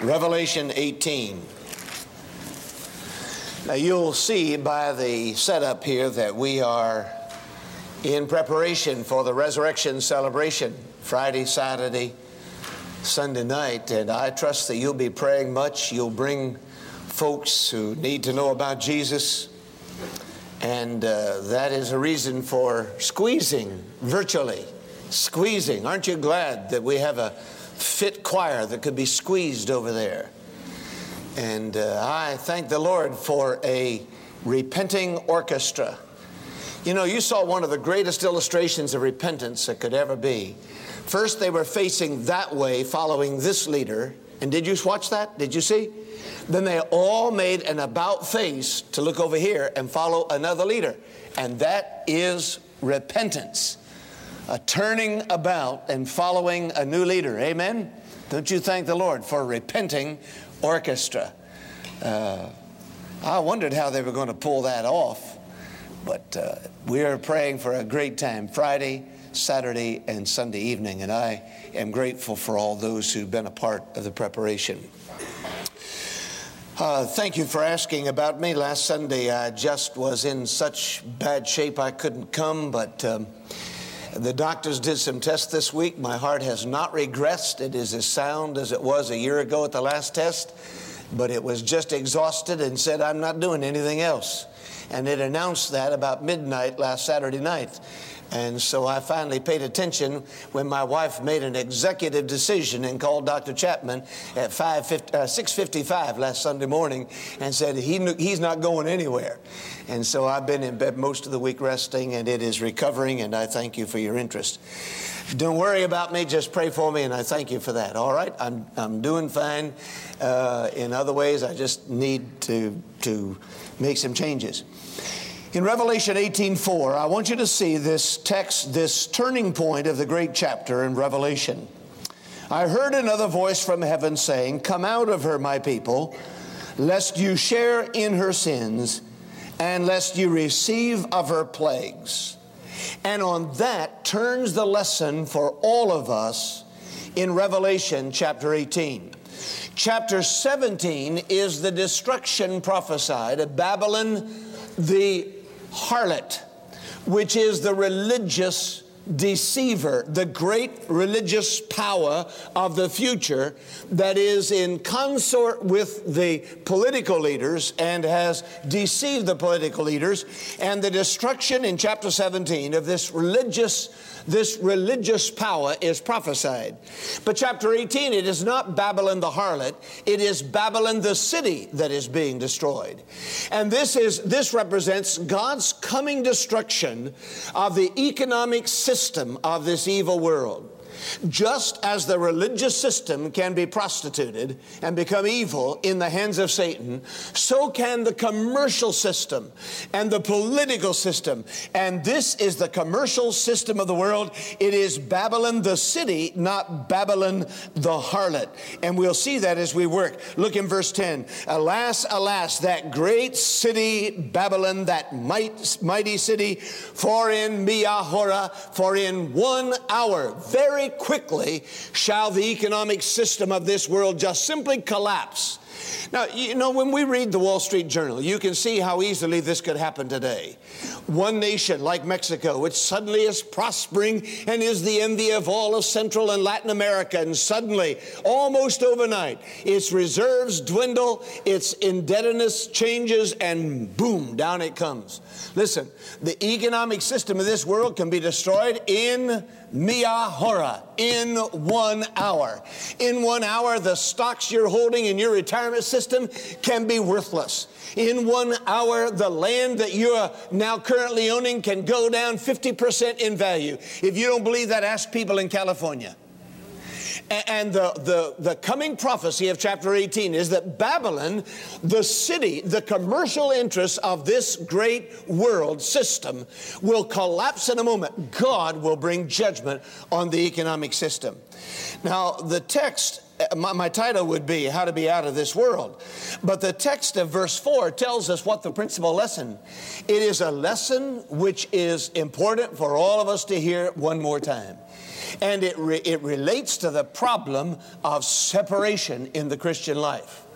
Revelation 18. Now, you'll see by the setup here that we are in preparation for the resurrection celebration Friday, Saturday, Sunday night, and I trust that you'll be praying much. You'll bring folks who need to know about Jesus, and uh, that is a reason for squeezing virtually. Squeezing. Aren't you glad that we have a fit choir that could be squeezed over there? And uh, I thank the Lord for a repenting orchestra. You know, you saw one of the greatest illustrations of repentance that could ever be. First, they were facing that way, following this leader. And did you watch that? Did you see? Then they all made an about face to look over here and follow another leader. And that is repentance. A turning about and following a new leader. Amen? Don't you thank the Lord for repenting orchestra? Uh, I wondered how they were going to pull that off. But uh, we are praying for a great time Friday, Saturday, and Sunday evening, and I am grateful for all those who've been a part of the preparation. Uh, thank you for asking about me. Last Sunday, I just was in such bad shape I couldn't come, but um, the doctors did some tests this week. My heart has not regressed. It is as sound as it was a year ago at the last test, but it was just exhausted and said, I'm not doing anything else and it announced that about midnight last Saturday night. And so I finally paid attention when my wife made an executive decision and called Dr. Chapman at 5, uh, 6.55 last Sunday morning and said he he's not going anywhere. And so I've been in bed most of the week resting and it is recovering and I thank you for your interest. Don't worry about me, just pray for me and I thank you for that. All right, I'm, I'm doing fine. Uh, in other ways, I just need to, to make some changes. In Revelation 18:4, I want you to see this text, this turning point of the great chapter in Revelation. I heard another voice from heaven saying, Come out of her, my people, lest you share in her sins, and lest you receive of her plagues. And on that turns the lesson for all of us in Revelation chapter 18. Chapter 17 is the destruction prophesied of Babylon the harlot, which is the religious deceiver, the great religious power of the future that is in consort with the political leaders and has deceived the political leaders, and the destruction in chapter 17 of this religious this religious power is prophesied. But chapter 18, it is not Babylon the harlot, it is Babylon the city that is being destroyed. And this is this represents God's coming destruction of the economic system of this evil world. Just as the religious system can be prostituted and become evil in the hands of Satan, so can the commercial system and the political system. And this is the commercial system of the world. It is Babylon the city, not Babylon the harlot. And we'll see that as we work. Look in verse 10. Alas, alas, that great city, Babylon, that might, mighty city, for in Miahora, for in one hour, very quickly shall the economic system of this world just simply collapse. Now, you know, when we read the Wall Street Journal, you can see how easily this could happen today. One nation like Mexico, which suddenly is prospering and is the envy of all of Central and Latin America, and suddenly, almost overnight, its reserves dwindle, its indebtedness changes, and boom, down it comes. Listen, the economic system of this world can be destroyed in Miahora in one hour. In one hour, the stocks you're holding in your retirement system can be worthless. In one hour, the land that you're now currently owning can go down 50% in value. If you don't believe that, ask people in California. And the, the, the coming prophecy of chapter 18 is that Babylon, the city, the commercial interests of this great world system, will collapse in a moment. God will bring judgment on the economic system. Now, the text uh, my, my, title would be How to Be Out of This World. But the text of verse 4 tells us what the principal lesson. It is a lesson which is important for all of us to hear one more time. And it, re, it relates to the problem of separation in the Christian life.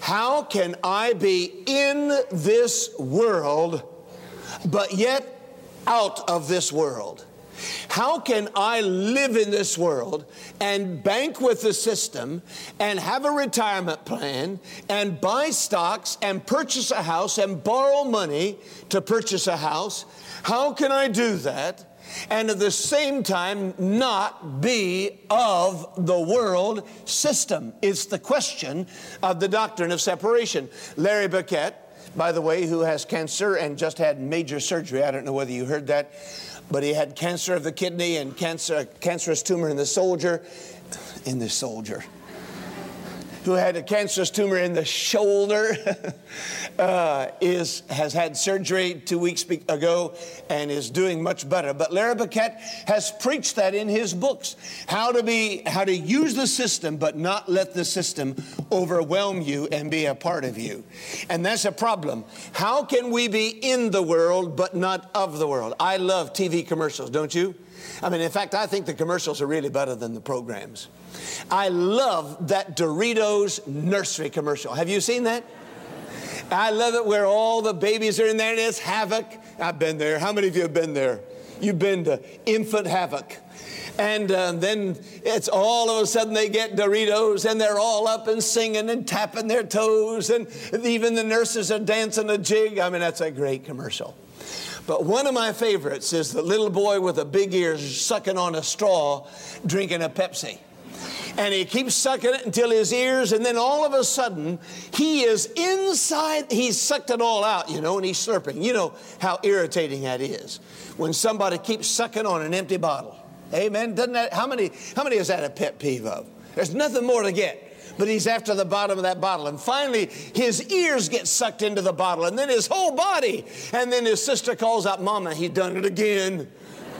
How can I be in this world, but yet out of this world? How can I live in this world and bank with the system and have a retirement plan and buy stocks and purchase a house and borrow money to purchase a house? How can I do that? And at the same time not be of the world system? It's the question of the doctrine of separation. Larry Burkett, by the way, who has cancer and just had major surgery, I don't know whether you heard that but he had cancer of the kidney and cancer, cancerous tumor in the soldier, in the soldier who had a cancerous tumor in the shoulder, uh, is, has had surgery two weeks ago and is doing much better. But Larry Burkett has preached that in his books how to, be, how to use the system, but not let the system overwhelm you and be a part of you. And that's a problem. How can we be in the world, but not of the world? I love TV commercials, don't you? I mean, in fact, I think the commercials are really better than the programs. I love that Doritos nursery commercial. Have you seen that? I love it where all the babies are in there and it's havoc. I've been there. How many of you have been there? You've been to infant havoc. And uh, then it's all of a sudden they get Doritos and they're all up and singing and tapping their toes, and even the nurses are dancing a jig. I mean, that's a great commercial. But one of my favorites is the little boy with the big ears sucking on a straw, drinking a Pepsi. And he keeps sucking it until his ears, and then all of a sudden, he is inside, he's sucked it all out, you know, and he's slurping. You know how irritating that is when somebody keeps sucking on an empty bottle. Amen. Doesn't that, how many, how many is that a pet peeve of? There's nothing more to get but he's after the bottom of that bottle. And finally, his ears get sucked into the bottle, and then his whole body. And then his sister calls out, Mama, he done it again.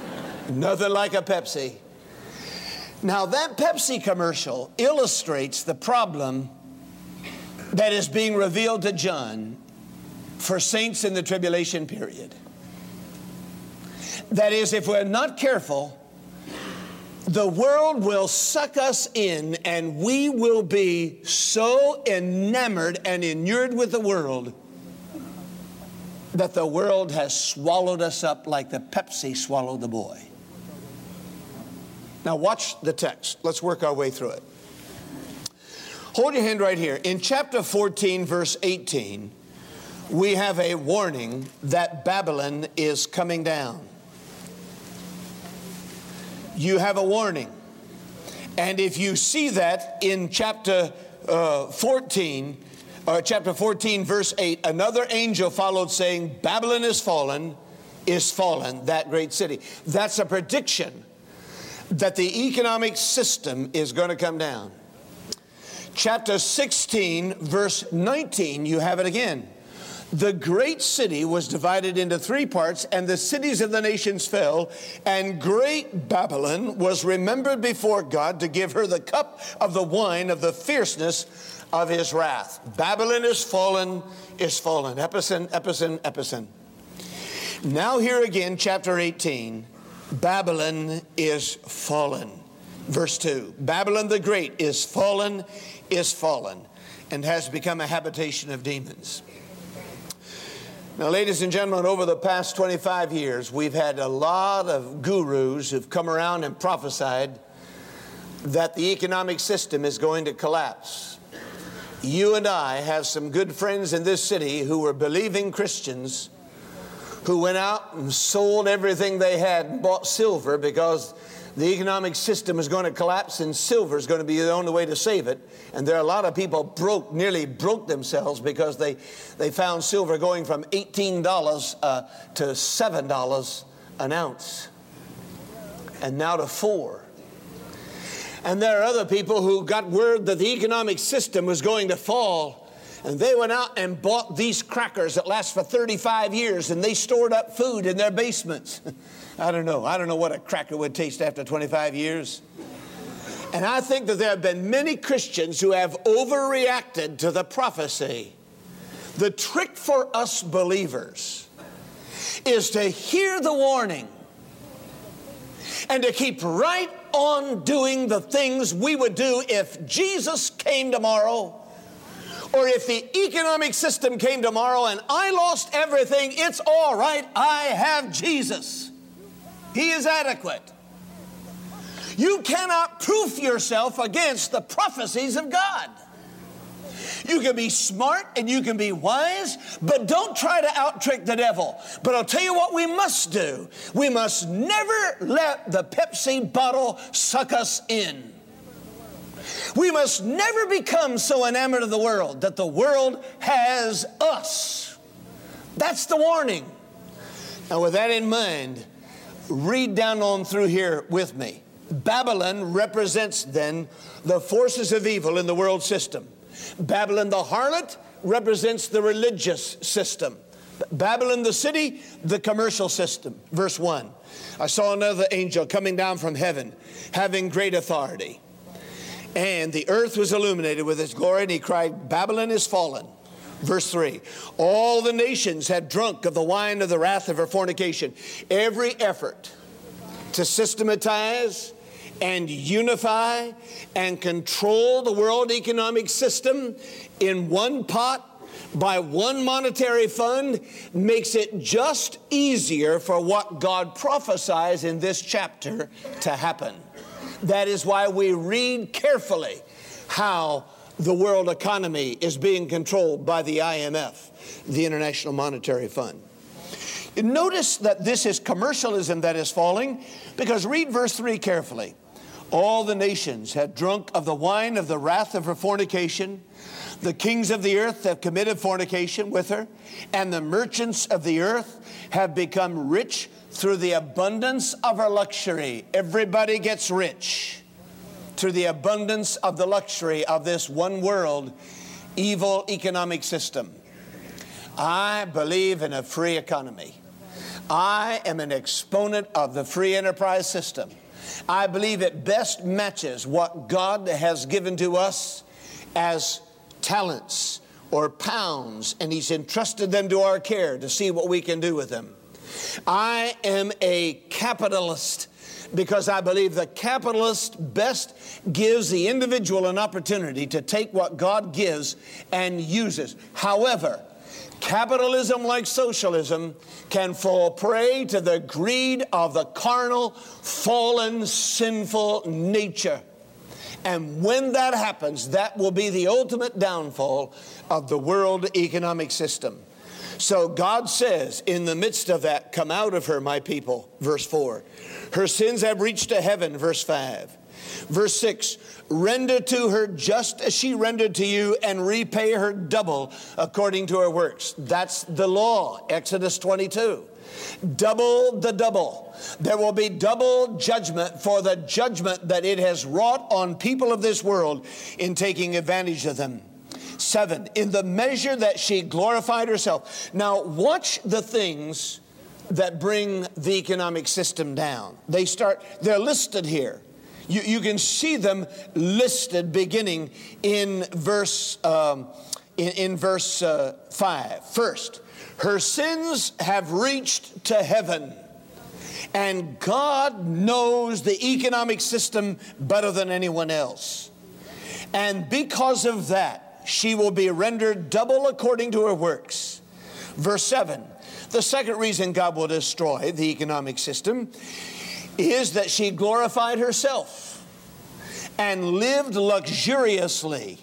Nothing like a Pepsi. Now, that Pepsi commercial illustrates the problem that is being revealed to John for saints in the tribulation period. That is, if we're not careful, the world will suck us in and we will be so enamored and inured with the world that the world has swallowed us up like the Pepsi swallowed the boy. Now, watch the text. Let's work our way through it. Hold your hand right here. In chapter 14, verse 18, we have a warning that Babylon is coming down you have a warning. And if you see that in chapter uh, 14, or uh, chapter 14, verse 8, another angel followed saying, Babylon is fallen, is fallen, that great city. That's a prediction that the economic system is going to come down. Chapter 16, verse 19, you have it again. The great city was divided into three parts, and the cities of the nations fell, and great Babylon was remembered before God to give her the cup of the wine of the fierceness of his wrath. Babylon is fallen, is fallen. Epicen, epicen, epicen. Now, here again, chapter 18 Babylon is fallen. Verse 2 Babylon the Great is fallen, is fallen, and has become a habitation of demons. Now, ladies and gentlemen, over the past 25 years, we've had a lot of gurus who've come around and prophesied that the economic system is going to collapse. You and I have some good friends in this city who were believing Christians who went out and sold everything they had and bought silver because the economic system is going to collapse and silver is going to be the only way to save it. And there are a lot of people broke, nearly broke themselves because they, they found silver going from $18 uh, to $7 an ounce and now to four. And there are other people who got word that the economic system was going to fall and they went out and bought these crackers that last for 35 years and they stored up food in their basements. I don't know. I don't know what a cracker would taste after 25 years. And I think that there have been many Christians who have overreacted to the prophecy. The trick for us believers is to hear the warning and to keep right on doing the things we would do if Jesus came tomorrow or if the economic system came tomorrow and I lost everything, it's all right. I have Jesus. He is adequate. You cannot proof yourself against the prophecies of God. You can be smart and you can be wise, but don't try to outtrick the devil. But I'll tell you what we must do. We must never let the Pepsi bottle suck us in. We must never become so enamored of the world that the world has us. That's the warning. Now, with that in mind, read down on through here with me. Babylon represents then the forces of evil in the world system. Babylon the harlot represents the religious system. Babylon the city, the commercial system. Verse 1 I saw another angel coming down from heaven, having great authority. And the earth was illuminated with its glory, and he cried, Babylon is fallen. Verse 3 All the nations had drunk of the wine of the wrath of her fornication. Every effort to systematize and unify and control the world economic system in one pot by one monetary fund makes it just easier for what God prophesies in this chapter to happen. That is why we read carefully how the world economy is being controlled by the IMF, the International Monetary Fund. Notice that this is commercialism that is falling because read verse 3 carefully. All the nations have drunk of the wine of the wrath of her fornication. The kings of the earth have committed fornication with her, and the merchants of the earth have become rich through the abundance of our luxury. Everybody gets rich through the abundance of the luxury of this one world evil economic system. I believe in a free economy. I am an exponent of the free enterprise system. I believe it best matches what God has given to us as talents or pounds, and He's entrusted them to our care to see what we can do with them. I am a capitalist because I believe the capitalist best gives the individual an opportunity to take what God gives and uses. However, capitalism, like socialism, can fall prey to the greed of the carnal, fallen, sinful nature. And when that happens, that will be the ultimate downfall of the world economic system. So God says, in the midst of that, come out of her, my people, verse 4. Her sins have reached to heaven, verse 5. Verse 6 Render to her just as she rendered to you, and repay her double according to her works. That's the law, Exodus 22. Double the double. There will be double judgment for the judgment that it has wrought on people of this world in taking advantage of them. Seven, in the measure that she glorified herself. Now, watch the things that bring the economic system down. They start, they're listed here. You, you can see them listed beginning in verse, um, in, in, verse uh, 5. First, her sins have reached to heaven. And God knows the economic system better than anyone else. And because of that, she will be rendered double according to her works. Verse 7 The second reason God will destroy the economic system is that she glorified herself and lived luxuriously.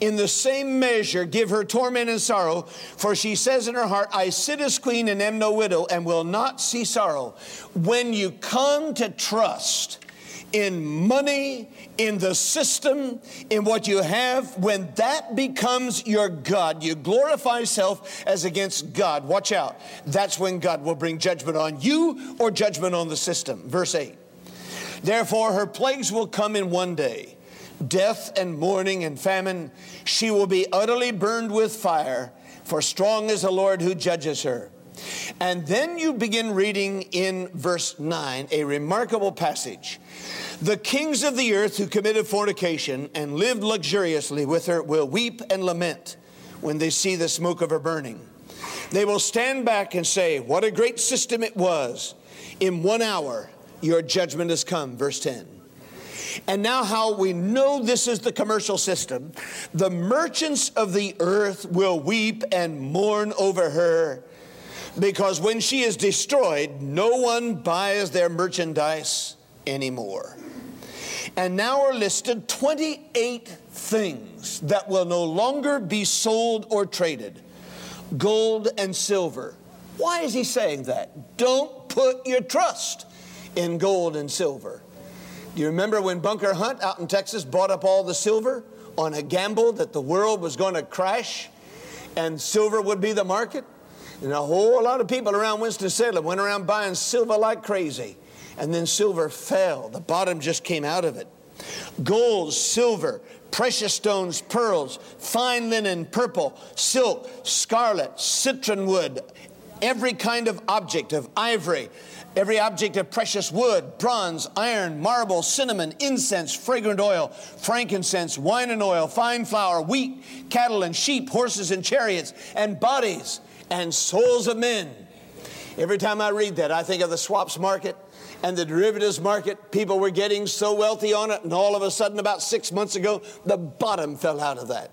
In the same measure, give her torment and sorrow, for she says in her heart, I sit as queen and am no widow, and will not see sorrow. When you come to trust in money, in the system, in what you have, when that becomes your God, you glorify self as against God. Watch out. That's when God will bring judgment on you or judgment on the system. Verse 8. Therefore, her plagues will come in one day death and mourning and famine. She will be utterly burned with fire, for strong is the Lord who judges her. And then you begin reading in verse 9 a remarkable passage. The kings of the earth who committed fornication and lived luxuriously with her will weep and lament when they see the smoke of her burning. They will stand back and say, What a great system it was. In one hour, your judgment has come. Verse 10. And now, how we know this is the commercial system the merchants of the earth will weep and mourn over her because when she is destroyed, no one buys their merchandise anymore. And now are listed 28 things that will no longer be sold or traded gold and silver. Why is he saying that? Don't put your trust in gold and silver. Do you remember when Bunker Hunt out in Texas bought up all the silver on a gamble that the world was going to crash and silver would be the market? And a whole lot of people around Winston-Salem went around buying silver like crazy. And then silver fell. The bottom just came out of it. Gold, silver, precious stones, pearls, fine linen, purple, silk, scarlet, citron wood, every kind of object of ivory, every object of precious wood, bronze, iron, marble, cinnamon, incense, fragrant oil, frankincense, wine and oil, fine flour, wheat, cattle and sheep, horses and chariots, and bodies and souls of men. Every time I read that, I think of the swaps market and the derivatives market. People were getting so wealthy on it, and all of a sudden, about six months ago, the bottom fell out of that.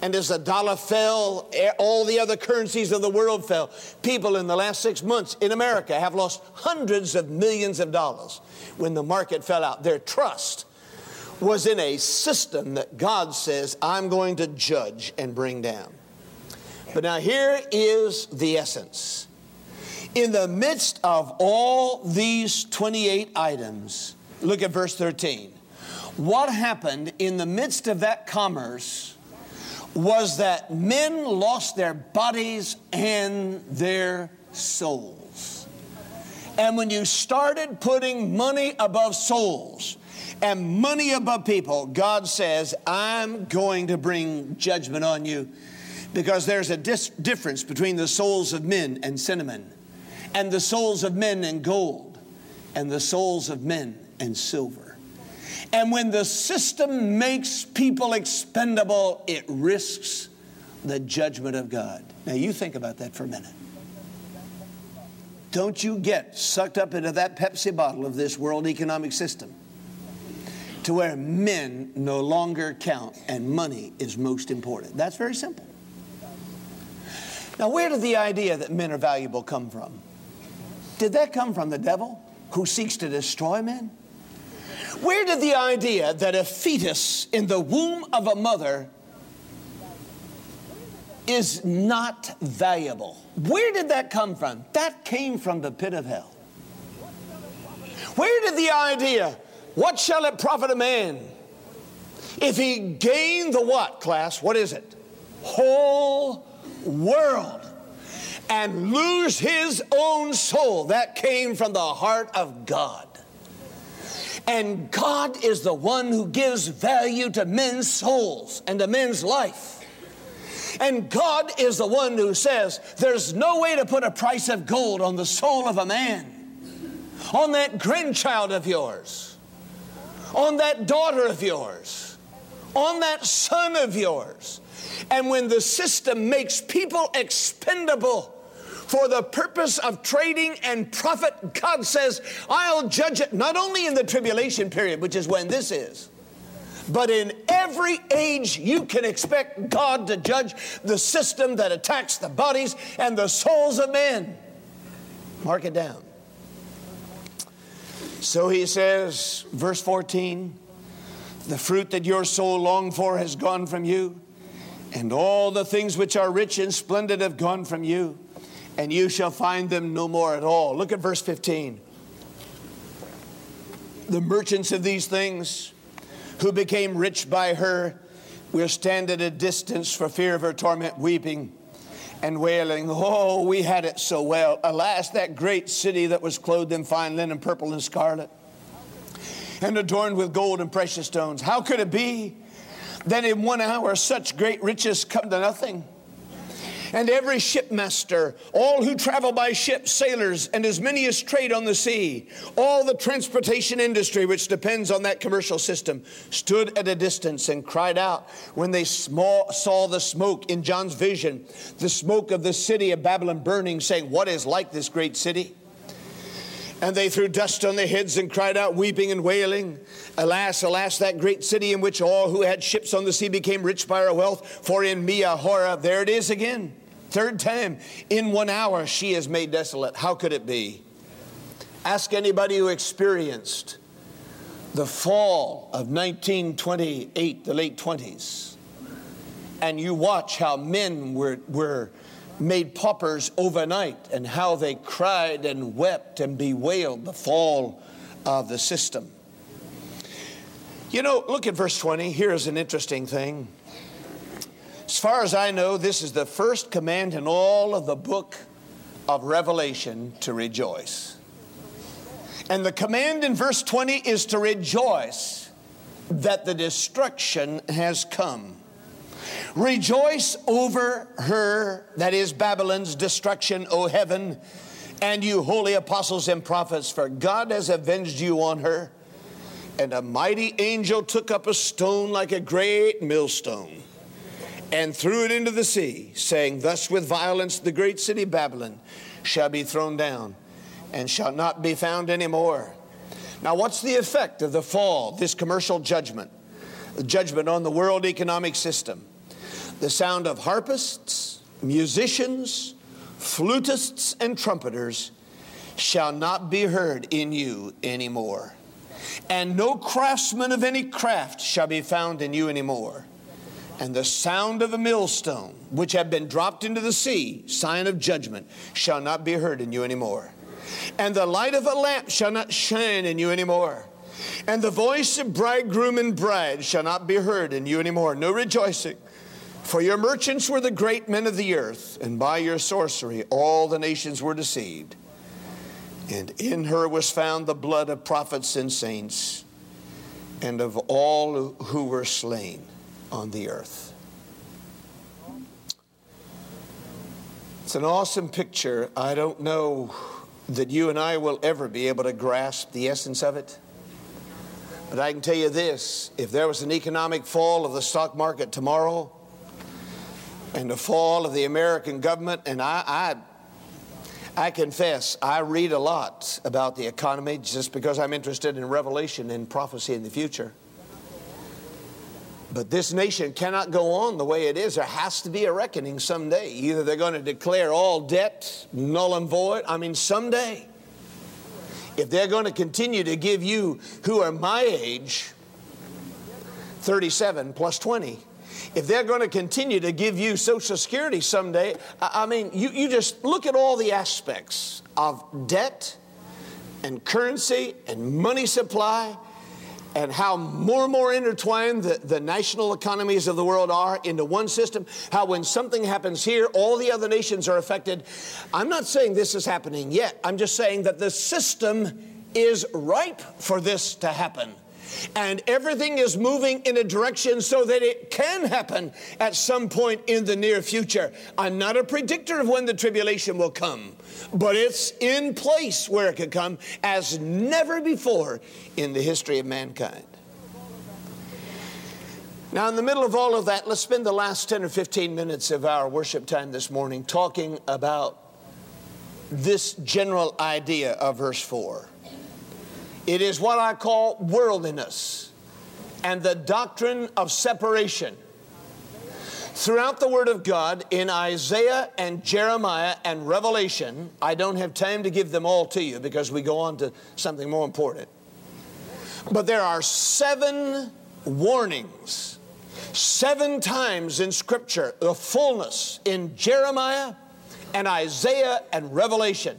And as the dollar fell, all the other currencies of the world fell. People in the last six months in America have lost hundreds of millions of dollars when the market fell out. Their trust was in a system that God says, I'm going to judge and bring down. But now here is the essence. In the midst of all these 28 items, look at verse 13. What happened in the midst of that commerce was that men lost their bodies and their souls. And when you started putting money above souls and money above people, God says, I'm going to bring judgment on you because there's a dis- difference between the souls of men and cinnamon, and the souls of men and gold, and the souls of men and silver. And when the system makes people expendable, it risks the judgment of God. Now, you think about that for a minute. Don't you get sucked up into that Pepsi bottle of this world economic system to where men no longer count and money is most important. That's very simple. Now, where did the idea that men are valuable come from? Did that come from the devil who seeks to destroy men? Where did the idea that a fetus in the womb of a mother is not valuable? Where did that come from? That came from the pit of hell. Where did the idea, what shall it profit a man if he gain the what, class? What is it? Whole world and lose his own soul. That came from the heart of God. And God is the one who gives value to men's souls and to men's life. And God is the one who says there's no way to put a price of gold on the soul of a man, on that grandchild of yours, on that daughter of yours, on that son of yours. And when the system makes people expendable for the purpose of trading and profit, God says, I'll judge it not only in the tribulation period, which is when this is, but in every age you can expect God to judge the system that attacks the bodies and the souls of men. Mark it down. So he says, verse 14, the fruit that your soul longed for has gone from you and all the things which are rich and splendid have gone from you, and you shall find them no more at all. Look at verse 15. The merchants of these things who became rich by her will stand at a distance for fear of her torment, weeping and wailing, Oh, we had it so well. Alas, that great city that was clothed in fine linen, purple and scarlet, and adorned with gold and precious stones. How could it be? That in one hour such great riches come to nothing. and every shipmaster, all who travel by ship, sailors, and as many as trade on the sea, all the transportation industry which depends on that commercial system, stood at a distance and cried out when they saw the smoke in John's vision, the smoke of the city of Babylon burning, saying, What is like this great city? And they threw dust on their heads and cried out, weeping and wailing. Alas, alas, that great city in which all who had ships on the sea became rich by her wealth. For in Meahora, there it is again, third time, in one hour she is made desolate. How could it be? Ask anybody who experienced the fall of 1928, the late 20s, and you watch how men were, were made paupers overnight and how they cried and wept and bewailed the fall of the system. You know, look at verse 20. Here's an interesting thing. As far as I know, this is the first command in all of the book of Revelation to rejoice. And the command in verse 20 is to rejoice that the destruction has come. Rejoice over her, that is Babylon's destruction, O heaven, and you holy apostles and prophets, for God has avenged you on her. And a mighty angel took up a stone like a great millstone and threw it into the sea, saying, Thus with violence the great city Babylon shall be thrown down and shall not be found anymore. Now, what's the effect of the fall, this commercial judgment, the judgment on the world economic system? The sound of harpists, musicians, flutists, and trumpeters shall not be heard in you anymore. And no craftsman of any craft shall be found in you anymore. And the sound of a millstone, which had been dropped into the sea, sign of judgment, shall not be heard in you anymore. And the light of a lamp shall not shine in you anymore. And the voice of bridegroom and bride shall not be heard in you anymore. No rejoicing for your merchants were the great men of the earth, and by your sorcery all the nations were deceived. And in her was found the blood of prophets and saints, and of all who were slain on the earth. It's an awesome picture. I don't know that you and I will ever be able to grasp the essence of it. But I can tell you this if there was an economic fall of the stock market tomorrow, and the fall of the American government. And I, I, I confess, I read a lot about the economy just because I'm interested in revelation and prophecy in the future. But this nation cannot go on the way it is. There has to be a reckoning someday. Either they're going to declare all debt null and void. I mean, someday. If they're going to continue to give you, who are my age, 37 plus 20, if they're going to continue to give you Social Security someday, I mean, you, you just look at all the aspects of debt and currency and money supply and how more and more intertwined the, the national economies of the world are into one system, how when something happens here, all the other nations are affected. I'm not saying this is happening yet. I'm just saying that the system is ripe for this to happen. And everything is moving in a direction so that it can happen at some point in the near future. I'm not a predictor of when the tribulation will come, but it's in place where it could come as never before in the history of mankind. Now, in the middle of all of that, let's spend the last 10 or 15 minutes of our worship time this morning talking about this general idea of verse 4. It is what I call worldliness and the doctrine of separation. Throughout the Word of God, in Isaiah and Jeremiah and Revelation, I don't have time to give them all to you because we go on to something more important. But there are seven warnings, seven times in Scripture, the fullness in Jeremiah and Isaiah and Revelation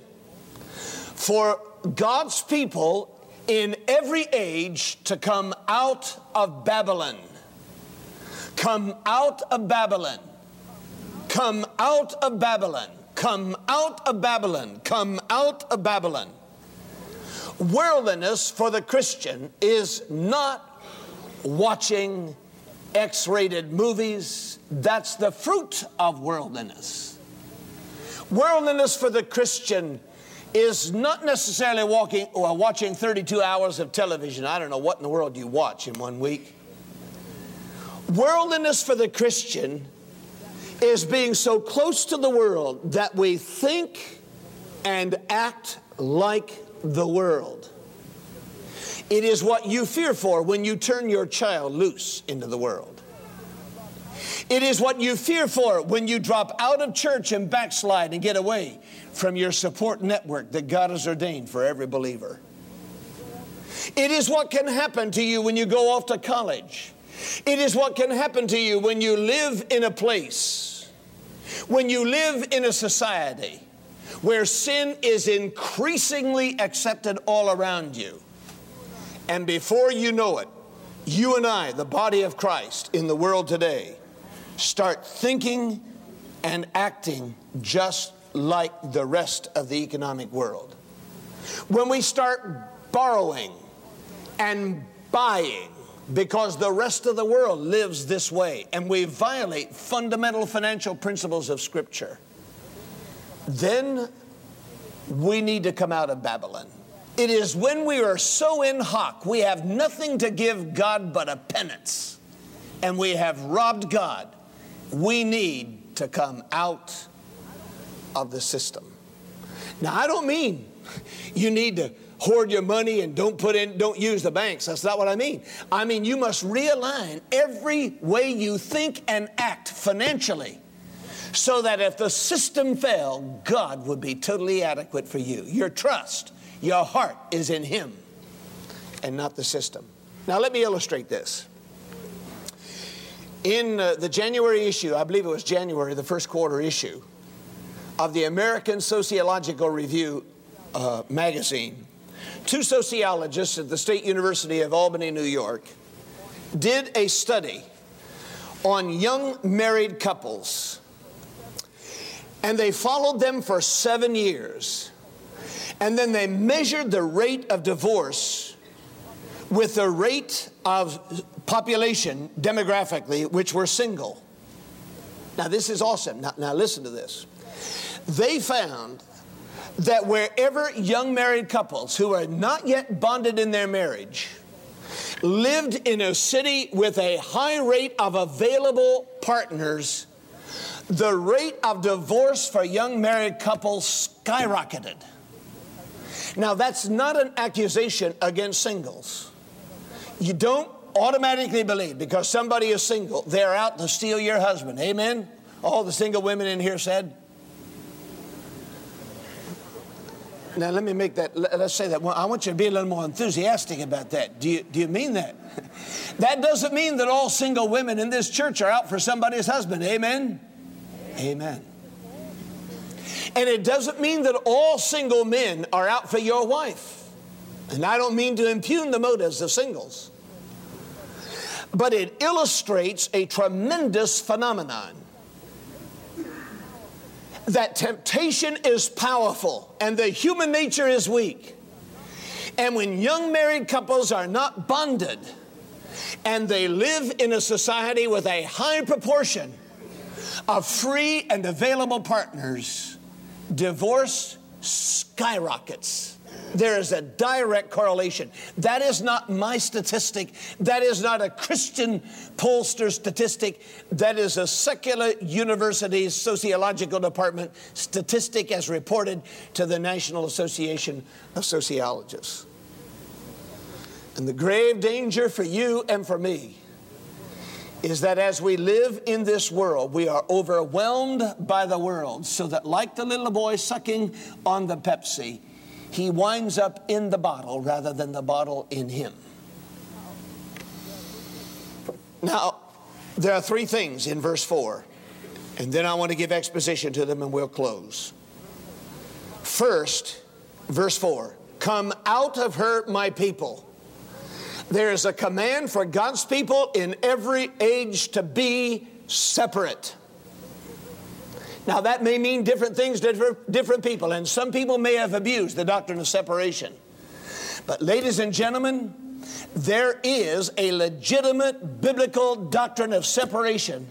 for God's people in every age to come out of Babylon. Come out of Babylon. Come out of Babylon. Come out of Babylon. Come out of Babylon. Worldliness for the Christian is not watching X rated movies. That's the fruit of worldliness. Worldliness for the Christian is not necessarily walking, or watching 32 hours of television. I don't know what in the world you watch in one week. Worldliness for the Christian is being so close to the world that we think and act like the world. It is what you fear for when you turn your child loose into the world. It is what you fear for when you drop out of church and backslide and get away from your support network that God has ordained for every believer. It is what can happen to you when you go off to college. It is what can happen to you when you live in a place, when you live in a society where sin is increasingly accepted all around you. And before you know it, you and I, the body of Christ in the world today, start thinking and acting just like the rest of the economic world. When we start borrowing and buying because the rest of the world lives this way and we violate fundamental financial principles of Scripture, then we need to come out of Babylon. It is when we are so in hock, we have nothing to give God but a penance, and we have robbed God. We need to come out of the system. Now, I don't mean you need to hoard your money and don't put in, don't use the banks. That's not what I mean. I mean, you must realign every way you think and act financially so that if the system fell, God would be totally adequate for you. Your trust, your heart is in Him and not the system. Now, let me illustrate this. In uh, the January issue, I believe it was January, the first quarter issue of the American Sociological Review uh, magazine, two sociologists at the State University of Albany, New York, did a study on young married couples and they followed them for seven years. And then they measured the rate of divorce with the rate of population demographically, which were single. Now, this is awesome. Now, now listen to this. They found that wherever young married couples who are not yet bonded in their marriage lived in a city with a high rate of available partners, the rate of divorce for young married couples skyrocketed. Now, that's not an accusation against singles. You don't automatically believe because somebody is single, they're out to steal your husband. Amen? All the single women in here said. Now, let me make that, let's say that. Well, I want you to be a little more enthusiastic about that. Do you, do you mean that? that doesn't mean that all single women in this church are out for somebody's husband. Amen? Amen. And it doesn't mean that all single men are out for your wife. And I don't mean to impugn the motives of singles. But it illustrates a tremendous phenomenon that temptation is powerful and the human nature is weak. And when young married couples are not bonded and they live in a society with a high proportion of free and available partners, divorce skyrockets. There is a direct correlation. That is not my statistic. That is not a Christian pollster statistic. That is a secular university's sociological department statistic as reported to the National Association of Sociologists. And the grave danger for you and for me is that as we live in this world, we are overwhelmed by the world, so that, like the little boy sucking on the Pepsi, he winds up in the bottle rather than the bottle in him. Now, there are three things in verse 4, and then I want to give exposition to them and we'll close. First, verse 4 Come out of her, my people there is a command for God's people in every age to be separate. Now, that may mean different things to different people, and some people may have abused the doctrine of separation. But, ladies and gentlemen, there is a legitimate biblical doctrine of separation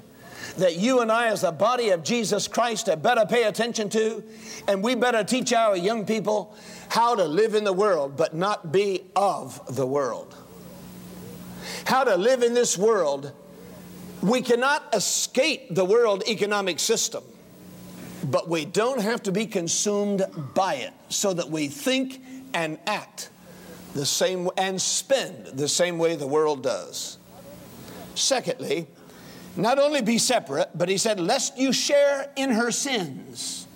that you and I, as the body of Jesus Christ, had better pay attention to, and we better teach our young people how to live in the world, but not be of the world. How to live in this world. We cannot escape the world economic system, but we don't have to be consumed by it so that we think and act the same and spend the same way the world does. Secondly, not only be separate, but he said, lest you share in her sins.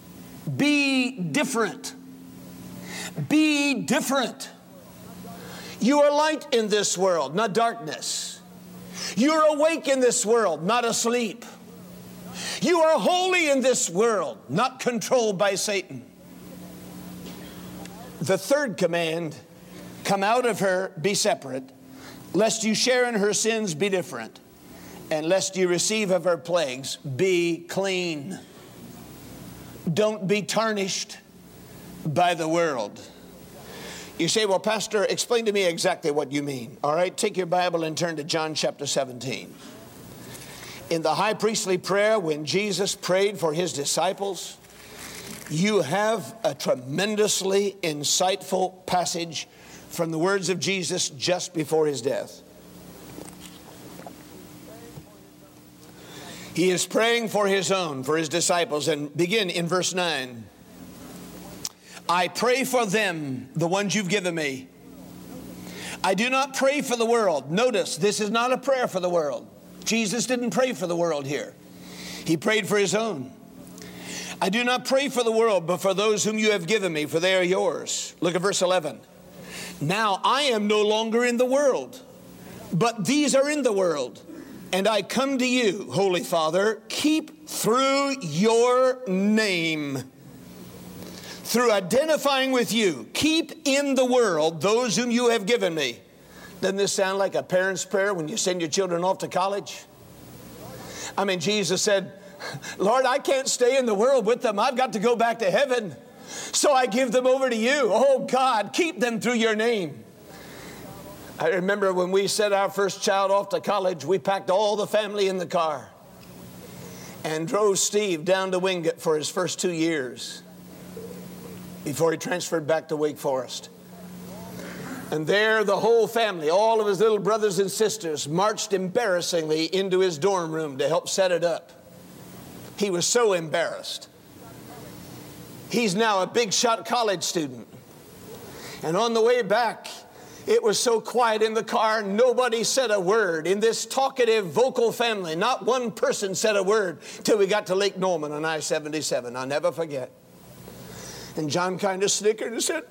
Be different. Be different. You are light in this world, not darkness. You're awake in this world, not asleep. You are holy in this world, not controlled by Satan. The third command come out of her, be separate, lest you share in her sins, be different, and lest you receive of her plagues, be clean. Don't be tarnished by the world. You say, Well, Pastor, explain to me exactly what you mean. All right, take your Bible and turn to John chapter 17. In the high priestly prayer, when Jesus prayed for his disciples, you have a tremendously insightful passage from the words of Jesus just before his death. He is praying for his own, for his disciples, and begin in verse 9. I pray for them, the ones you've given me. I do not pray for the world. Notice, this is not a prayer for the world. Jesus didn't pray for the world here, he prayed for his own. I do not pray for the world, but for those whom you have given me, for they are yours. Look at verse 11. Now I am no longer in the world, but these are in the world and I come to you, Holy Father, keep through your name, through identifying with you, keep in the world those whom you have given me. Doesn't this sound like a parent's prayer when you send your children off to college? I mean, Jesus said, Lord, I can't stay in the world with them. I've got to go back to heaven. So I give them over to you. Oh God, keep them through your name. I remember when we sent our first child off to college, we packed all the family in the car and drove Steve down to Wingate for his first two years before he transferred back to Wake Forest. And there, the whole family, all of his little brothers and sisters, marched embarrassingly into his dorm room to help set it up. He was so embarrassed. He's now a big shot college student. And on the way back, it was so quiet in the car, nobody said a word. In this talkative, vocal family, not one person said a word till we got to Lake Norman on I 77. I'll never forget. And John kind of snickered and said,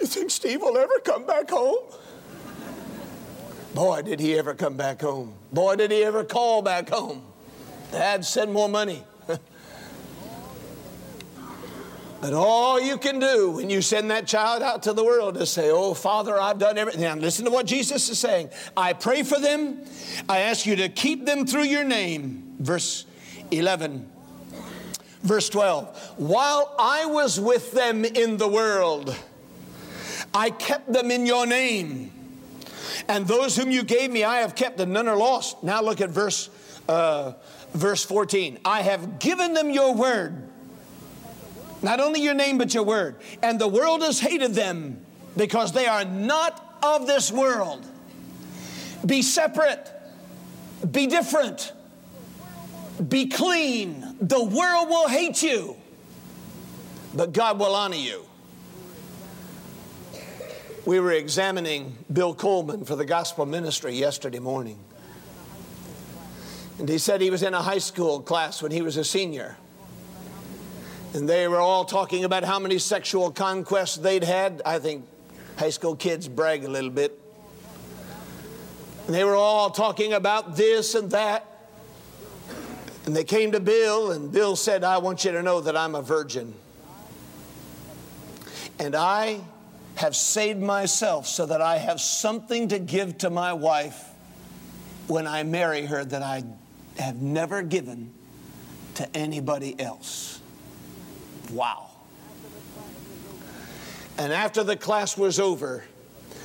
You think Steve will ever come back home? Boy, did he ever come back home. Boy, did he ever call back home. Dad, send more money. But all you can do when you send that child out to the world is say, Oh, Father, I've done everything. Now, listen to what Jesus is saying. I pray for them. I ask you to keep them through your name. Verse 11. Verse 12. While I was with them in the world, I kept them in your name. And those whom you gave me, I have kept, and none are lost. Now look at verse, uh, verse 14. I have given them your word not only your name, but your word. And the world has hated them because they are not of this world. Be separate, be different, be clean. The world will hate you, but God will honor you. We were examining Bill Coleman for the gospel ministry yesterday morning. And he said he was in a high school class when he was a senior. And they were all talking about how many sexual conquests they'd had. I think high school kids brag a little bit. And they were all talking about this and that. And they came to Bill, and Bill said, I want you to know that I'm a virgin. And I have saved myself so that I have something to give to my wife when I marry her that I have never given to anybody else. Wow. And after the class was over,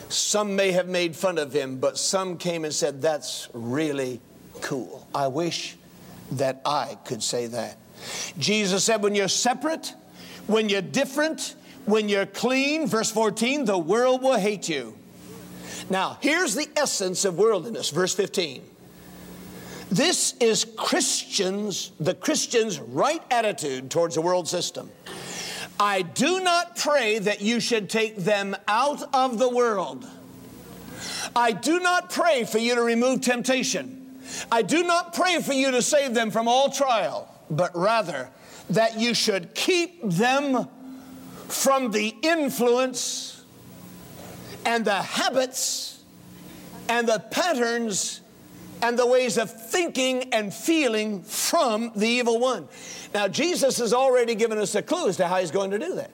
some may have made fun of him, but some came and said, That's really cool. I wish that I could say that. Jesus said, when you're separate, when you're different, when you're clean, verse 14, the world will hate you. Now, here's the essence of worldliness, verse 15. This is Christians, the Christian's right attitude towards the world system. I do not pray that you should take them out of the world. I do not pray for you to remove temptation. I do not pray for you to save them from all trial, but rather that you should keep them from the influence and the habits and the patterns and the ways of thinking and feeling from the evil one. Now, Jesus has already given us a clue as to how he's going to do that.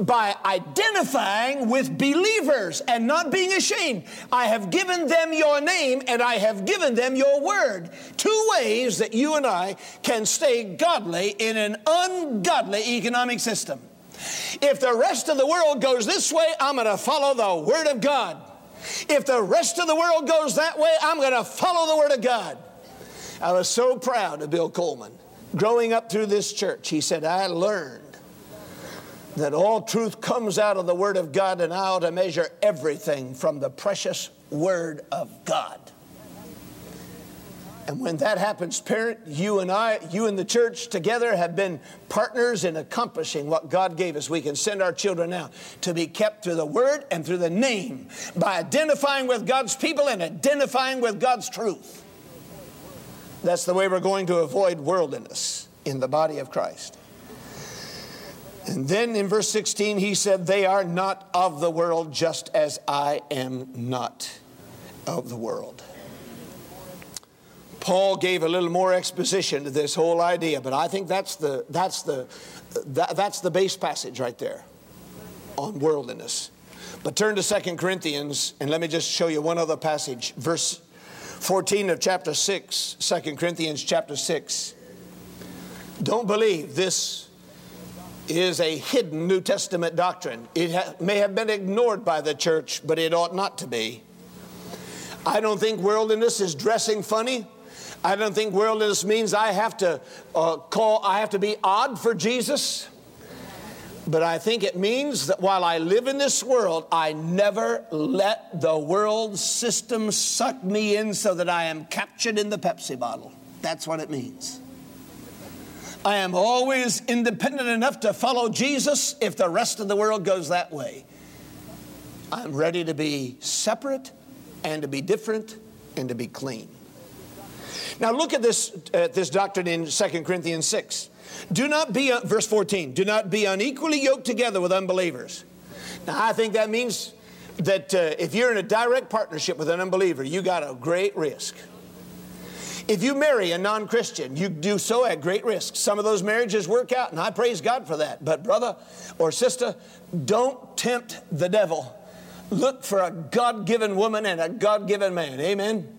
By identifying with believers and not being ashamed. I have given them your name and I have given them your word. Two ways that you and I can stay godly in an ungodly economic system. If the rest of the world goes this way, I'm going to follow the word of God. If the rest of the world goes that way, I'm going to follow the Word of God. I was so proud of Bill Coleman. Growing up through this church, he said, I learned that all truth comes out of the Word of God, and I ought to measure everything from the precious Word of God. And when that happens, parent, you and I, you and the church together have been partners in accomplishing what God gave us. We can send our children out to be kept through the Word and through the name by identifying with God's people and identifying with God's truth. That's the way we're going to avoid worldliness in the body of Christ. And then in verse 16, he said, They are not of the world, just as I am not of the world. Paul gave a little more exposition to this whole idea, but I think that's the, that's the, that, that's the base passage right there on worldliness. But turn to Second Corinthians, and let me just show you one other passage. Verse 14 of chapter 6, 2 Corinthians chapter 6. Don't believe this is a hidden New Testament doctrine. It ha- may have been ignored by the church, but it ought not to be. I don't think worldliness is dressing funny. I don't think worldliness means I have to uh, call, I have to be odd for Jesus. But I think it means that while I live in this world, I never let the world system suck me in so that I am captured in the Pepsi bottle. That's what it means. I am always independent enough to follow Jesus if the rest of the world goes that way. I'm ready to be separate and to be different and to be clean. Now look at this, uh, this doctrine in 2 Corinthians 6. Do not be, verse 14, do not be unequally yoked together with unbelievers. Now I think that means that uh, if you're in a direct partnership with an unbeliever, you got a great risk. If you marry a non Christian, you do so at great risk. Some of those marriages work out, and I praise God for that. But, brother or sister, don't tempt the devil. Look for a God given woman and a God given man. Amen.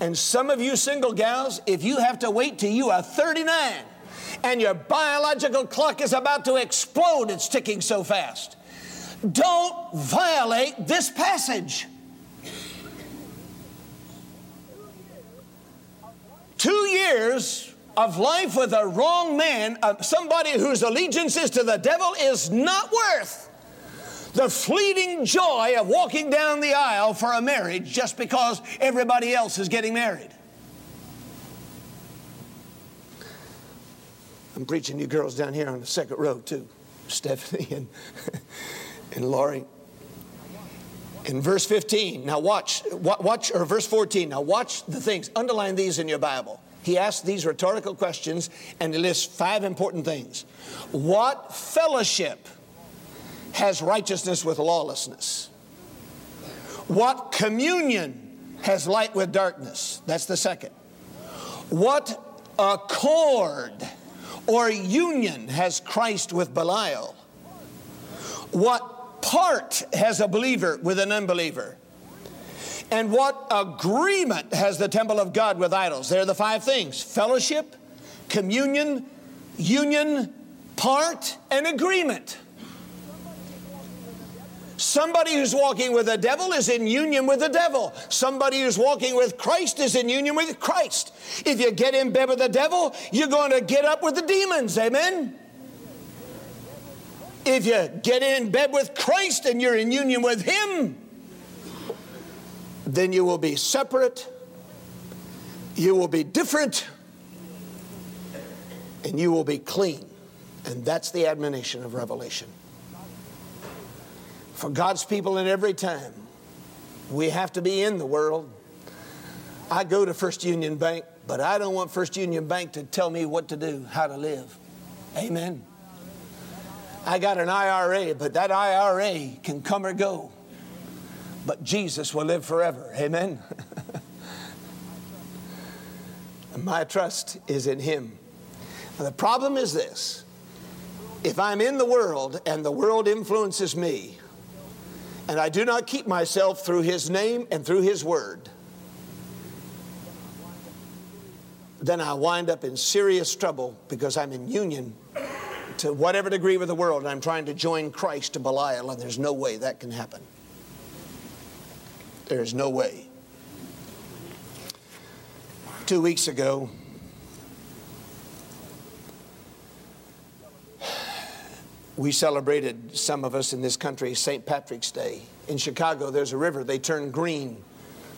And some of you single gals, if you have to wait till you are 39 and your biological clock is about to explode, it's ticking so fast. Don't violate this passage. Two years of life with a wrong man, uh, somebody whose allegiance is to the devil, is not worth the fleeting joy of walking down the aisle for a marriage just because everybody else is getting married. I'm preaching to you girls down here on the second row, too Stephanie and, and Laurie. In verse 15, now watch, watch, or verse 14, now watch the things. Underline these in your Bible. He asks these rhetorical questions and he lists five important things. What fellowship has righteousness with lawlessness? What communion has light with darkness? That's the second. What accord or union has Christ with Belial? What part has a believer with an unbeliever? And what agreement has the temple of God with idols? There are the five things fellowship, communion, union, part, and agreement. Somebody who's walking with the devil is in union with the devil. Somebody who's walking with Christ is in union with Christ. If you get in bed with the devil, you're going to get up with the demons. Amen? If you get in bed with Christ and you're in union with Him, then you will be separate, you will be different, and you will be clean. And that's the admonition of Revelation. For God's people in every time, we have to be in the world. I go to First Union Bank, but I don't want First Union Bank to tell me what to do, how to live. Amen. I got an IRA, but that IRA can come or go. But Jesus will live forever. Amen. My trust is in Him. Now, the problem is this if I'm in the world and the world influences me, and I do not keep myself through His name and through His word, then I wind up in serious trouble because I'm in union to whatever degree with the world and I'm trying to join Christ to Belial, and there's no way that can happen. There's no way. Two weeks ago, we celebrated, some of us in this country, St. Patrick's Day. In Chicago, there's a river, they turn green,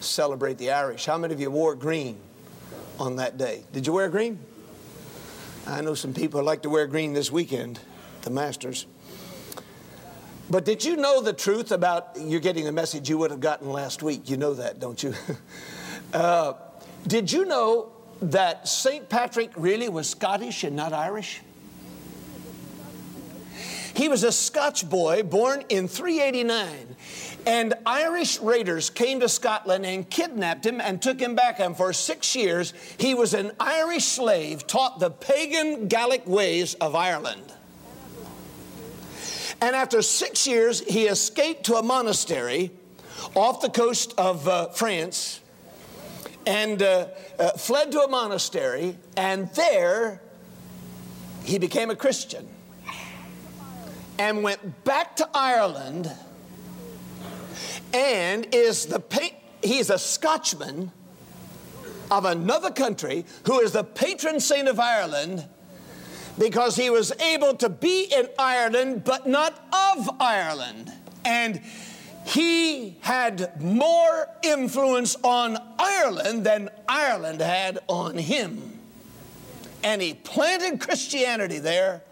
celebrate the Irish. How many of you wore green on that day? Did you wear green? I know some people like to wear green this weekend, the Masters. But did you know the truth about you're getting a message you would have gotten last week? You know that, don't you? uh, did you know that St. Patrick really was Scottish and not Irish? He was a Scotch boy born in 389. And Irish raiders came to Scotland and kidnapped him and took him back. And for six years, he was an Irish slave taught the pagan Gallic ways of Ireland. And after six years, he escaped to a monastery off the coast of uh, France and uh, uh, fled to a monastery. And there, he became a Christian and went back to Ireland and is the he's a Scotchman of another country who is the patron saint of Ireland because he was able to be in Ireland but not of Ireland. And he had more influence on Ireland than Ireland had on him. And he planted Christianity there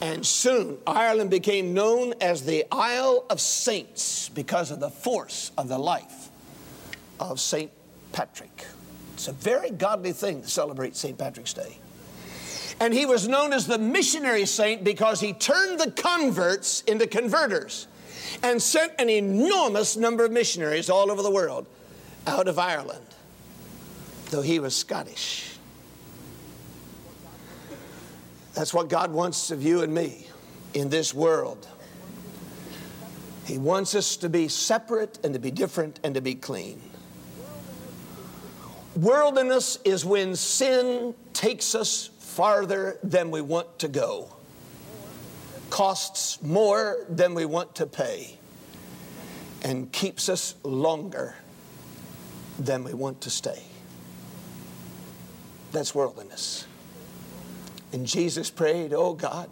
and soon Ireland became known as the Isle of Saints because of the force of the life of St. Patrick. It's a very godly thing to celebrate St. Patrick's Day. And he was known as the missionary saint because he turned the converts into converters and sent an enormous number of missionaries all over the world out of Ireland, though he was Scottish. That's what God wants of you and me in this world. He wants us to be separate and to be different and to be clean. Worldliness is when sin takes us farther than we want to go, costs more than we want to pay, and keeps us longer than we want to stay. That's worldliness. And Jesus prayed, Oh God,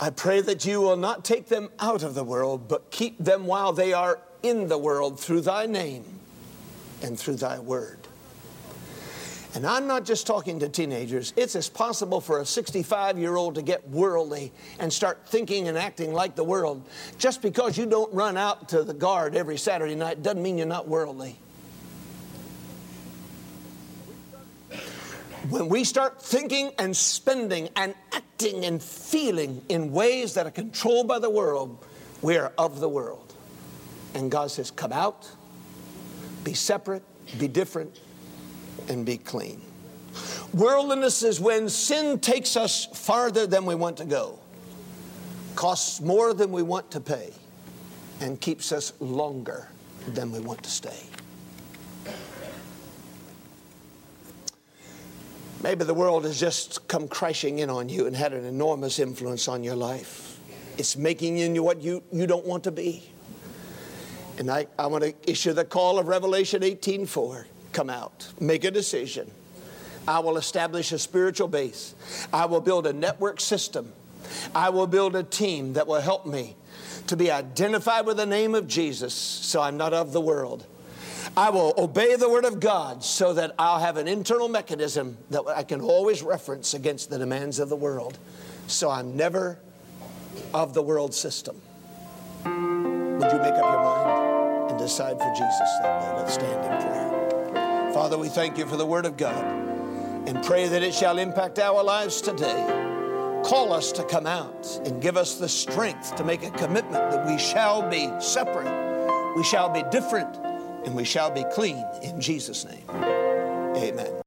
I pray that you will not take them out of the world, but keep them while they are in the world through thy name and through thy word. And I'm not just talking to teenagers. It's as possible for a 65 year old to get worldly and start thinking and acting like the world. Just because you don't run out to the guard every Saturday night doesn't mean you're not worldly. When we start thinking and spending and acting and feeling in ways that are controlled by the world, we are of the world. And God says, Come out, be separate, be different, and be clean. Worldliness is when sin takes us farther than we want to go, costs more than we want to pay, and keeps us longer than we want to stay. Maybe the world has just come crashing in on you and had an enormous influence on your life. It's making you what you, you don't want to be. And I, I want to issue the call of Revelation 18:4. Come out, make a decision. I will establish a spiritual base. I will build a network system. I will build a team that will help me to be identified with the name of Jesus so I'm not of the world. I will obey the word of God so that I'll have an internal mechanism that I can always reference against the demands of the world. So I'm never of the world system. Would you make up your mind and decide for Jesus that way? Let's stand in prayer. Father, we thank you for the word of God and pray that it shall impact our lives today. Call us to come out and give us the strength to make a commitment that we shall be separate, we shall be different, and we shall be clean in Jesus' name. Amen.